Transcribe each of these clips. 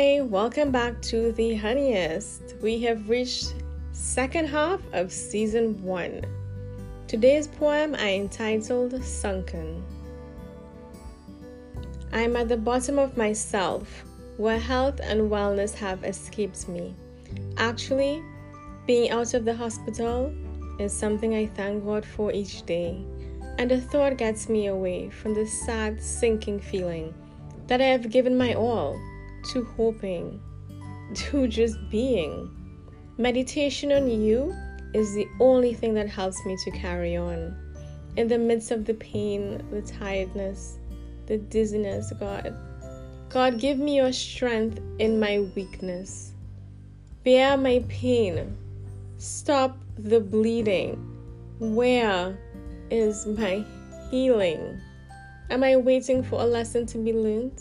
Hi, welcome back to the Honeyest. We have reached second half of season 1. Today's poem I entitled Sunken. I am at the bottom of myself, where health and wellness have escaped me. Actually, being out of the hospital is something I thank God for each day, and the thought gets me away from the sad, sinking feeling that I have given my all to hoping, to just being. Meditation on you is the only thing that helps me to carry on. In the midst of the pain, the tiredness, the dizziness, God. God, give me your strength in my weakness. Bear my pain. Stop the bleeding. Where is my healing? Am I waiting for a lesson to be learned?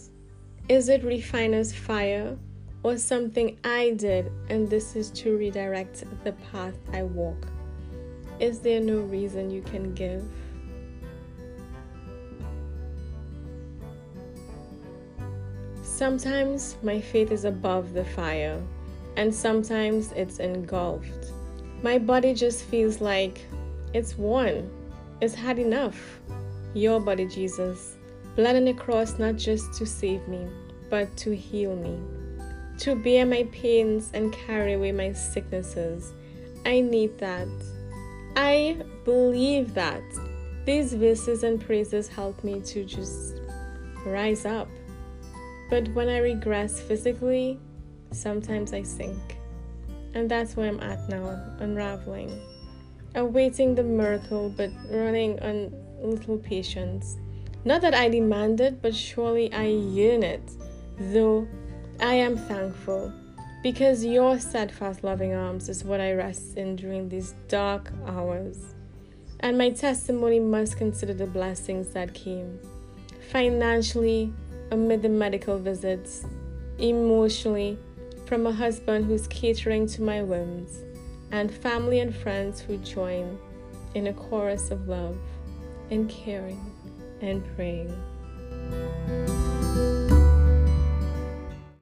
Is it refiner's fire or something I did and this is to redirect the path I walk? Is there no reason you can give? Sometimes my faith is above the fire, and sometimes it's engulfed. My body just feels like it's worn, it's had enough. Your body, Jesus bled on the cross not just to save me, but to heal me, to bear my pains and carry away my sicknesses. I need that. I believe that. These verses and praises help me to just rise up. But when I regress physically, sometimes I sink. And that's where I'm at now, unraveling. Awaiting the miracle, but running on little patience not that I demand it, but surely I yearn it, though I am thankful because your steadfast loving arms is what I rest in during these dark hours. And my testimony must consider the blessings that came financially, amid the medical visits, emotionally, from a husband who's catering to my whims, and family and friends who join in a chorus of love and caring and praying.